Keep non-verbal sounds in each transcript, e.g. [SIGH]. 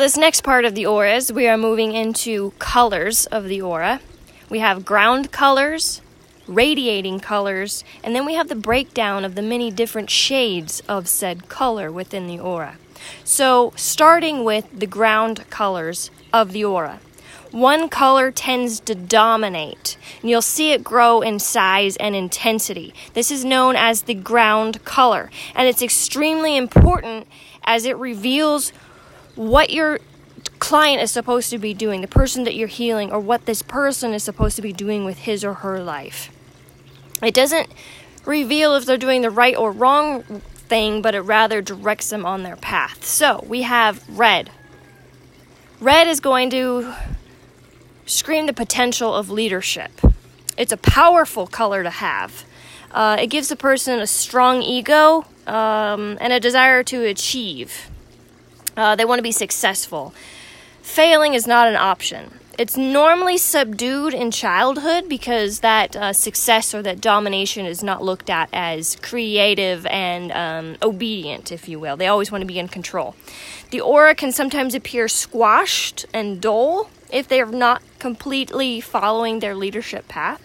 this next part of the auras, we are moving into colors of the aura. We have ground colors, radiating colors, and then we have the breakdown of the many different shades of said color within the aura. So, starting with the ground colors of the aura. One color tends to dominate, and you'll see it grow in size and intensity. This is known as the ground color, and it's extremely important as it reveals what your client is supposed to be doing, the person that you're healing, or what this person is supposed to be doing with his or her life. It doesn't reveal if they're doing the right or wrong thing, but it rather directs them on their path. So we have red. Red is going to scream the potential of leadership. It's a powerful color to have. Uh, it gives a person a strong ego um, and a desire to achieve. Uh, they want to be successful. Failing is not an option. It's normally subdued in childhood because that uh, success or that domination is not looked at as creative and um, obedient, if you will. They always want to be in control. The aura can sometimes appear squashed and dull if they are not completely following their leadership path.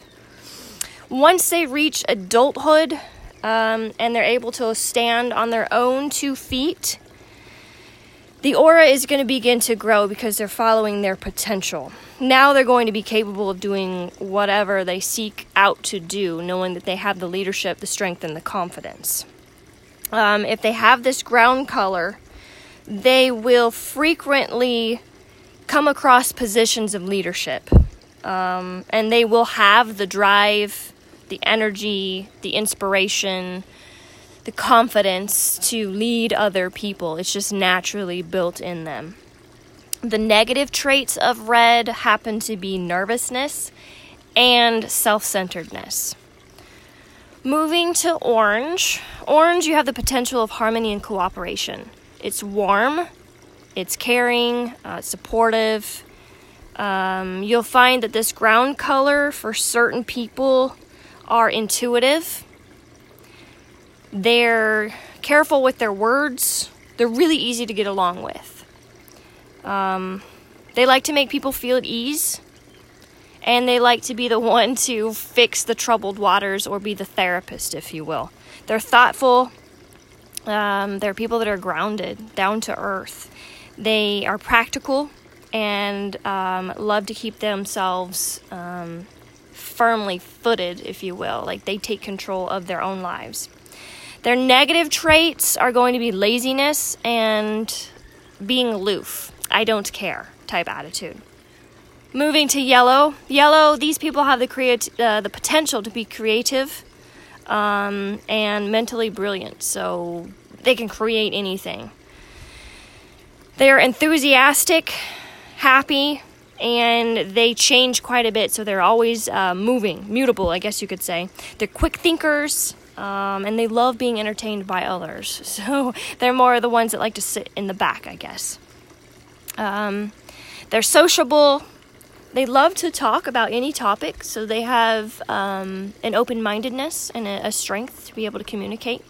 Once they reach adulthood um, and they're able to stand on their own two feet, the aura is going to begin to grow because they're following their potential. Now they're going to be capable of doing whatever they seek out to do, knowing that they have the leadership, the strength, and the confidence. Um, if they have this ground color, they will frequently come across positions of leadership. Um, and they will have the drive, the energy, the inspiration, the confidence to lead other people. It's just naturally built in them. The negative traits of red happen to be nervousness and self centeredness. Moving to orange, orange, you have the potential of harmony and cooperation. It's warm, it's caring, uh, supportive. Um, you'll find that this ground color for certain people are intuitive they're careful with their words. They're really easy to get along with. Um, they like to make people feel at ease. And they like to be the [LAUGHS] one to fix the troubled waters or be the therapist, if you will. They're thoughtful. Um, they're people that are grounded, down to earth. They are practical and um, love to keep themselves um, firmly footed, if you will. Like they take control of their own lives. Their negative traits are going to be laziness and being aloof. I don't care type attitude. Moving to yellow. Yellow, these people have the creat- uh, the potential to be creative um, and mentally brilliant, so they can create anything. They're enthusiastic, happy, and they change quite a bit, so they're always uh, moving, mutable, I guess you could say. They're quick thinkers, um, and they love being entertained by others. [LAUGHS] So they're more the ones that like to sit in the back, I guess. Um, they're sociable. They love to talk about any topic, so they have um, an open mindedness and a, a, strength to be able to communicate.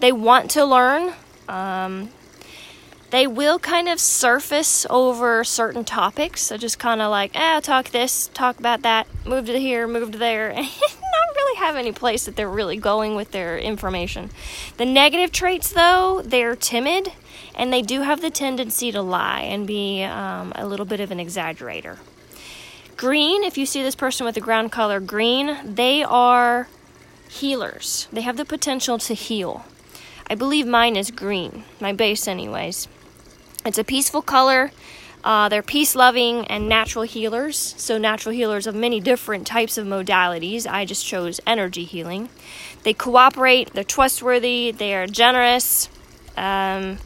They want to learn. Um, they will kind of surface over certain topics. So just kind of like, ah, talk this, talk about that, move to here, move to there. [LAUGHS] have any place that they're really going with their information. The negative traits, though, they're timid and they do have the tendency to lie and be um, a little bit of an exaggerator. Green, if you see this person with the ground color green, they are healers. They have the potential to heal. I believe mine is green, my base, anyways. It's a peaceful color. Uh, they're peace loving and natural healers. So, natural healers of many different types of modalities. I just chose energy healing. They cooperate, they're trustworthy, they are generous. Um,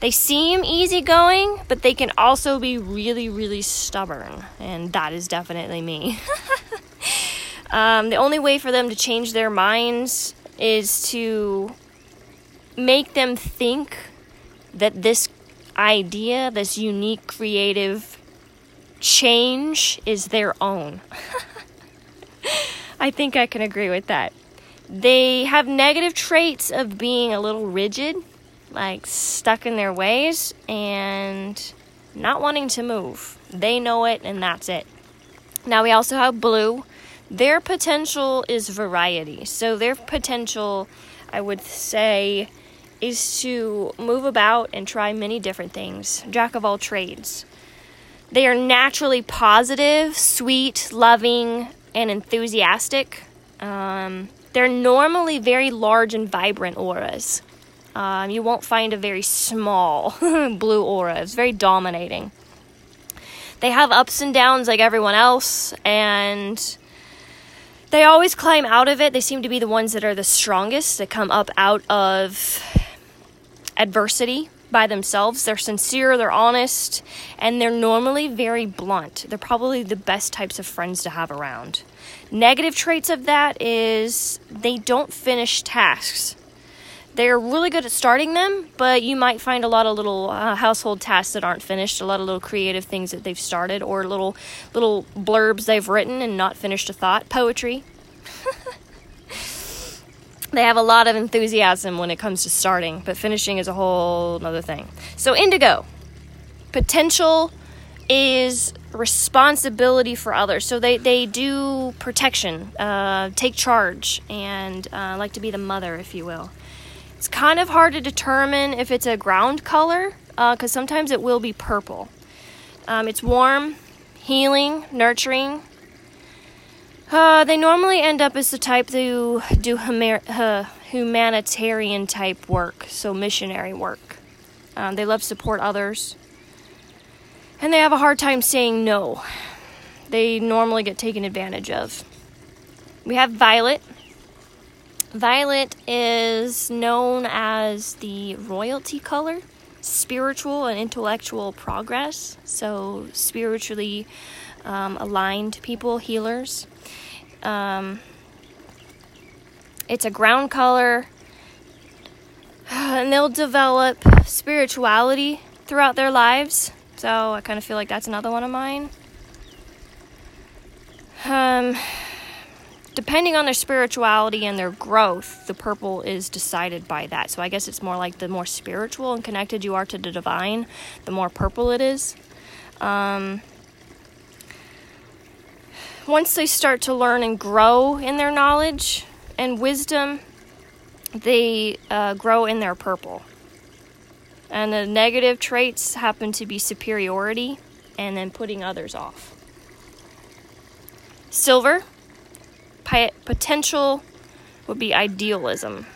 they seem easygoing, but they can also be really, really stubborn. And that is definitely me. [LAUGHS] um, the only way for them to change their minds is to make them think that this idea, this unique creative change is their own. [LAUGHS] I think I can agree with that. They have negative traits of being a little rigid, like stuck in their ways, and not wanting to move. They know it, and that's it. Now we also have blue. Their potential is variety. So their potential, I would say, is to move about and try many different things. Jack of all trades. They are naturally positive, sweet, loving, and enthusiastic. Um, they're normally very large and vibrant auras. Um, you won't find a very small [LAUGHS] blue aura. It's very dominating. They have ups and downs like everyone else, and they always climb out of it. They seem to be the ones that are the strongest, that come up out of adversity by themselves. They're sincere, they're honest, and they're normally very blunt. They're probably the best types of friends to have around. Negative traits of that is they don't finish tasks. They're really good at starting them, but you might find a lot of little uh, household tasks that aren't finished, a lot of little creative things that they've started, or little little blurbs they've written and not finished a thought. Poetry. They have a lot of enthusiasm when it comes to starting, but finishing is a whole other thing. So, indigo. Potential is responsibility for others. So they, they do protection, uh, take charge, and uh, like to be the mother, if you will. It's kind of hard to determine if it's a ground color because uh, sometimes it will be purple. Um, it's warm, healing, nurturing. Uh, they normally end up as the type who do humer- humanitarian type work, so missionary work. Um, they love support others. And they have a hard time saying no. They normally get taken advantage of. We have Violet. Violet is known as the royalty color, spiritual and intellectual progress. So, spiritually um, aligned people, healers. Um, it's a ground color, [SIGHS] and they'll develop spirituality throughout their lives. So I kind of feel like that's another one of mine. Um, depending on their spirituality and their growth, the purple is decided by that. So I guess it's more like the more spiritual and connected you are to the divine, the more purple it is. Um, once they start to learn and grow in their knowledge and wisdom, they uh, grow in their purple. And the negative traits happen to be superiority and then putting others off. Silver, potential would be idealism.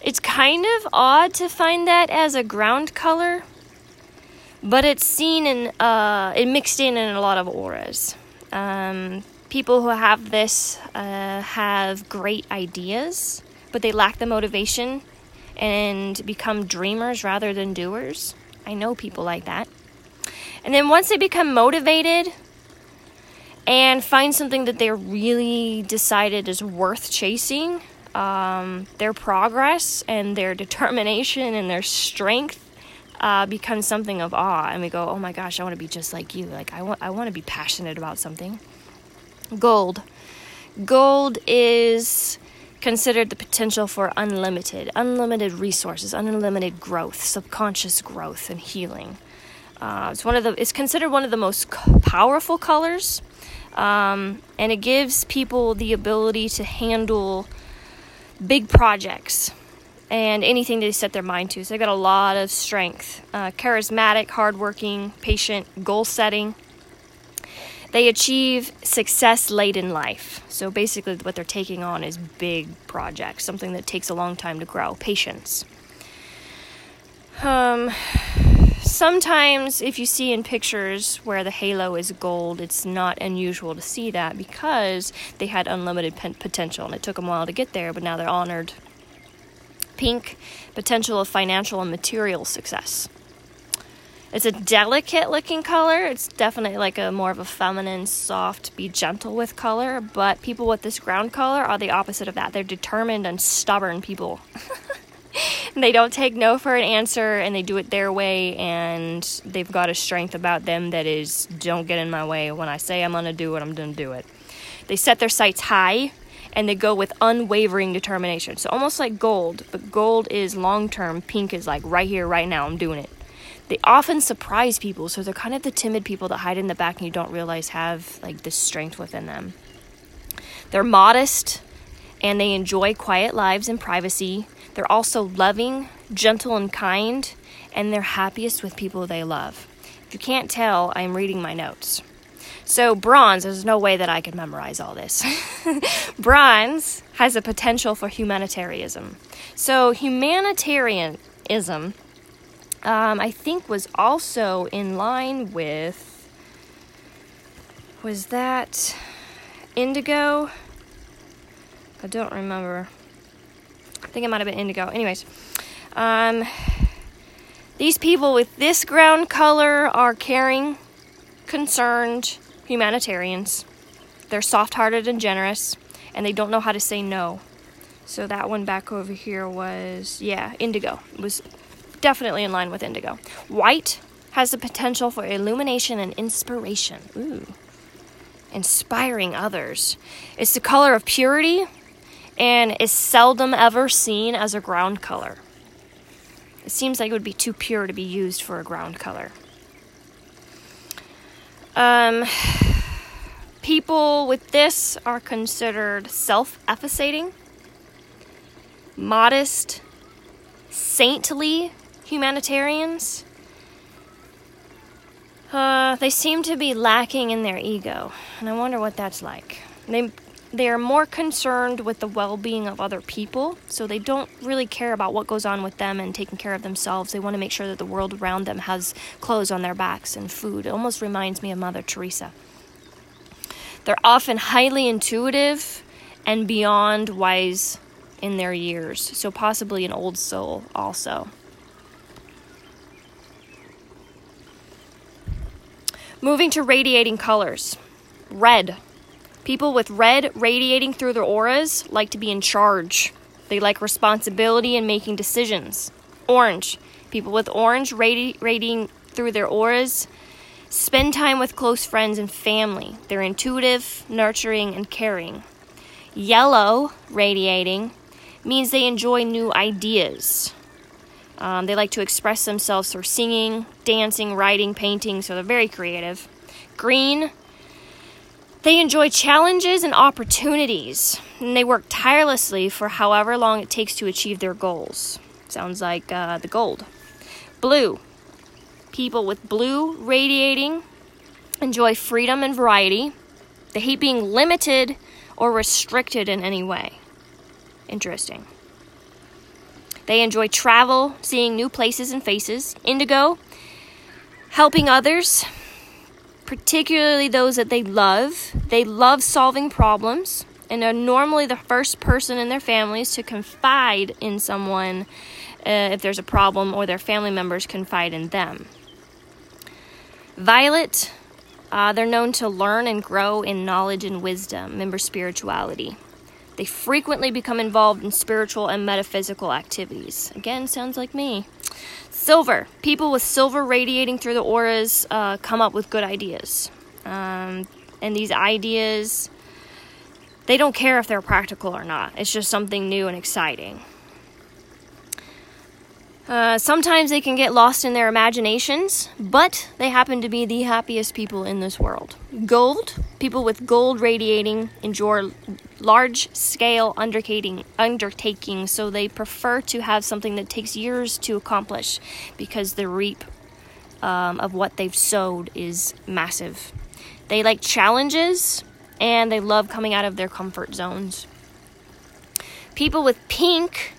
It's kind of odd to find that as a ground color, but it's seen in, uh, it mixed in in a lot of auras. Um, people who have this uh, have great ideas, but they lack the motivation and become dreamers rather than doers. I know people like that. And then once they become motivated and find something that they're really decided is worth chasing, um, their progress and their [LAUGHS] determination and their strength uh, becomes something of awe. And we go, oh my gosh, I want to be just like you. Like, I want, I want to be passionate about something. Gold. Gold is considered the potential for unlimited, unlimited resources, unlimited growth, subconscious growth, and healing. Uh, it's one of the. It's considered one of the most powerful colors, um, and it gives people the ability to handle big projects and anything they set their mind to. So they got a lot of strength, uh, charismatic, hardworking, patient, goal setting. They achieve success late in life. So basically, what they're taking on is big projects, something that takes a long time to grow. Patience. Um, sometimes, if you see in pictures where the halo is gold, it's not unusual to see that because they had unlimited potential and it took them a while to get there, but now they're honored. Pink, potential of financial and material success. It's a delicate looking color. It's definitely like a more of a feminine, soft, be gentle with color. But people with this ground color are the opposite of that. They're determined and stubborn people. [LAUGHS] they don't take no for an answer and they do it their way and they've got a strength about them that is don't get in my way when i say i'm going to do it i'm going to do it they set their sights high and they go with unwavering determination so almost like gold but gold is long term pink is like right here right now i'm doing it They often surprise people, so they're kind of the timid people that hide in the back and you don't realize have like this strength within them. They're modest and they enjoy quiet lives and privacy. They're also loving, gentle, and kind, and they're happiest with people they love. If you can't tell, I'm reading my notes. So, bronze, there's no way that I could memorize all this. [LAUGHS] bronze has a potential for humanitarianism. So, humanitarianism, um, I think, was also in line with. Was that indigo? I don't remember. I think it might have been indigo. Anyways, um, these people with this ground color are caring, concerned humanitarians. They're soft hearted and generous, and they don't know how to say no. So that one back over here was, yeah, indigo. It was definitely in line with indigo. White has the potential for illumination and inspiration. Ooh. Inspiring others. It's the color of purity and is seldom ever seen as a ground color. It seems like it would be too pure to be used for a ground color. Um, people with this are considered self effaceting, modest, saintly humanitarians. Uh, they seem to be lacking in their ego, and I wonder what that's like. They they are more concerned with the well being of other people, so they don't really care about what goes on with them and taking care of themselves. They want to make sure that the world around them has clothes on their backs and food. It almost reminds me of Mother Teresa. They're often highly intuitive and beyond wise in their years, so possibly an old soul also. Moving to radiating colors red. People with red radiating through their auras like to be in charge. They like responsibility and making decisions. Orange. People with orange radi- radiating through their auras spend time with close friends and family. They're intuitive, nurturing, and caring. Yellow radiating means they enjoy new ideas. Um, they like to express themselves through singing, dancing, writing, painting, so they're very creative. Green they enjoy challenges and opportunities, and they work tirelessly for however long it takes to achieve their goals. Sounds like uh, the gold. Blue. People with blue radiating enjoy freedom and variety. They hate being limited or restricted in any way. Interesting. They enjoy travel, seeing new places and faces. Indigo, helping others, particularly those that they love. They love solving problems and are normally the first person in their families to confide in someone uh, if there's a problem or their family members confide in them. Violet, uh, they're known to learn and grow in knowledge and wisdom, member spirituality. They frequently become involved in spiritual and metaphysical activities. Again, sounds like me. Silver. People with silver radiating through the auras uh, come up with good ideas. Um, and these ideas, they don't care if they're practical or not. It's just something new and exciting. Uh, sometimes they can get lost in their imaginations, but they happen to be the happiest people in this world. Gold, people with gold radiating enjoy large scale undertaking, undertaking, so they prefer to have something that takes years to accomplish because the reap um, of what they've sowed is massive. They like challenges and they love coming out of their comfort zones. People with pink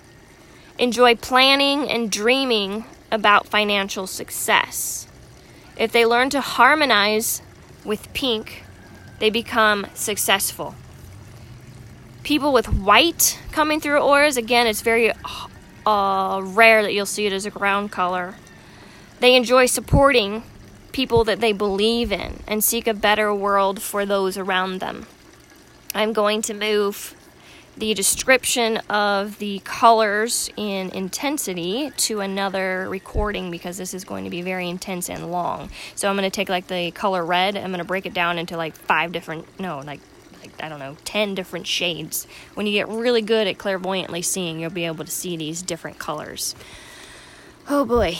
enjoy planning and dreaming about financial success. If they learn to harmonize with pink, they become successful. People with white coming through auras, again, it's very uh, rare that you'll see it as a ground color. They enjoy supporting people that they believe in and seek a better world for those around them. I'm going to move the description of the colors in intensity to another recording because this is going to be very intense and long. So I'm going to take like the color red, I'm going to break it down into like five different, no, like, like I don't know, 10 different shades. When you get really good at clairvoyantly seeing, you'll be able to see these different colors. Oh boy.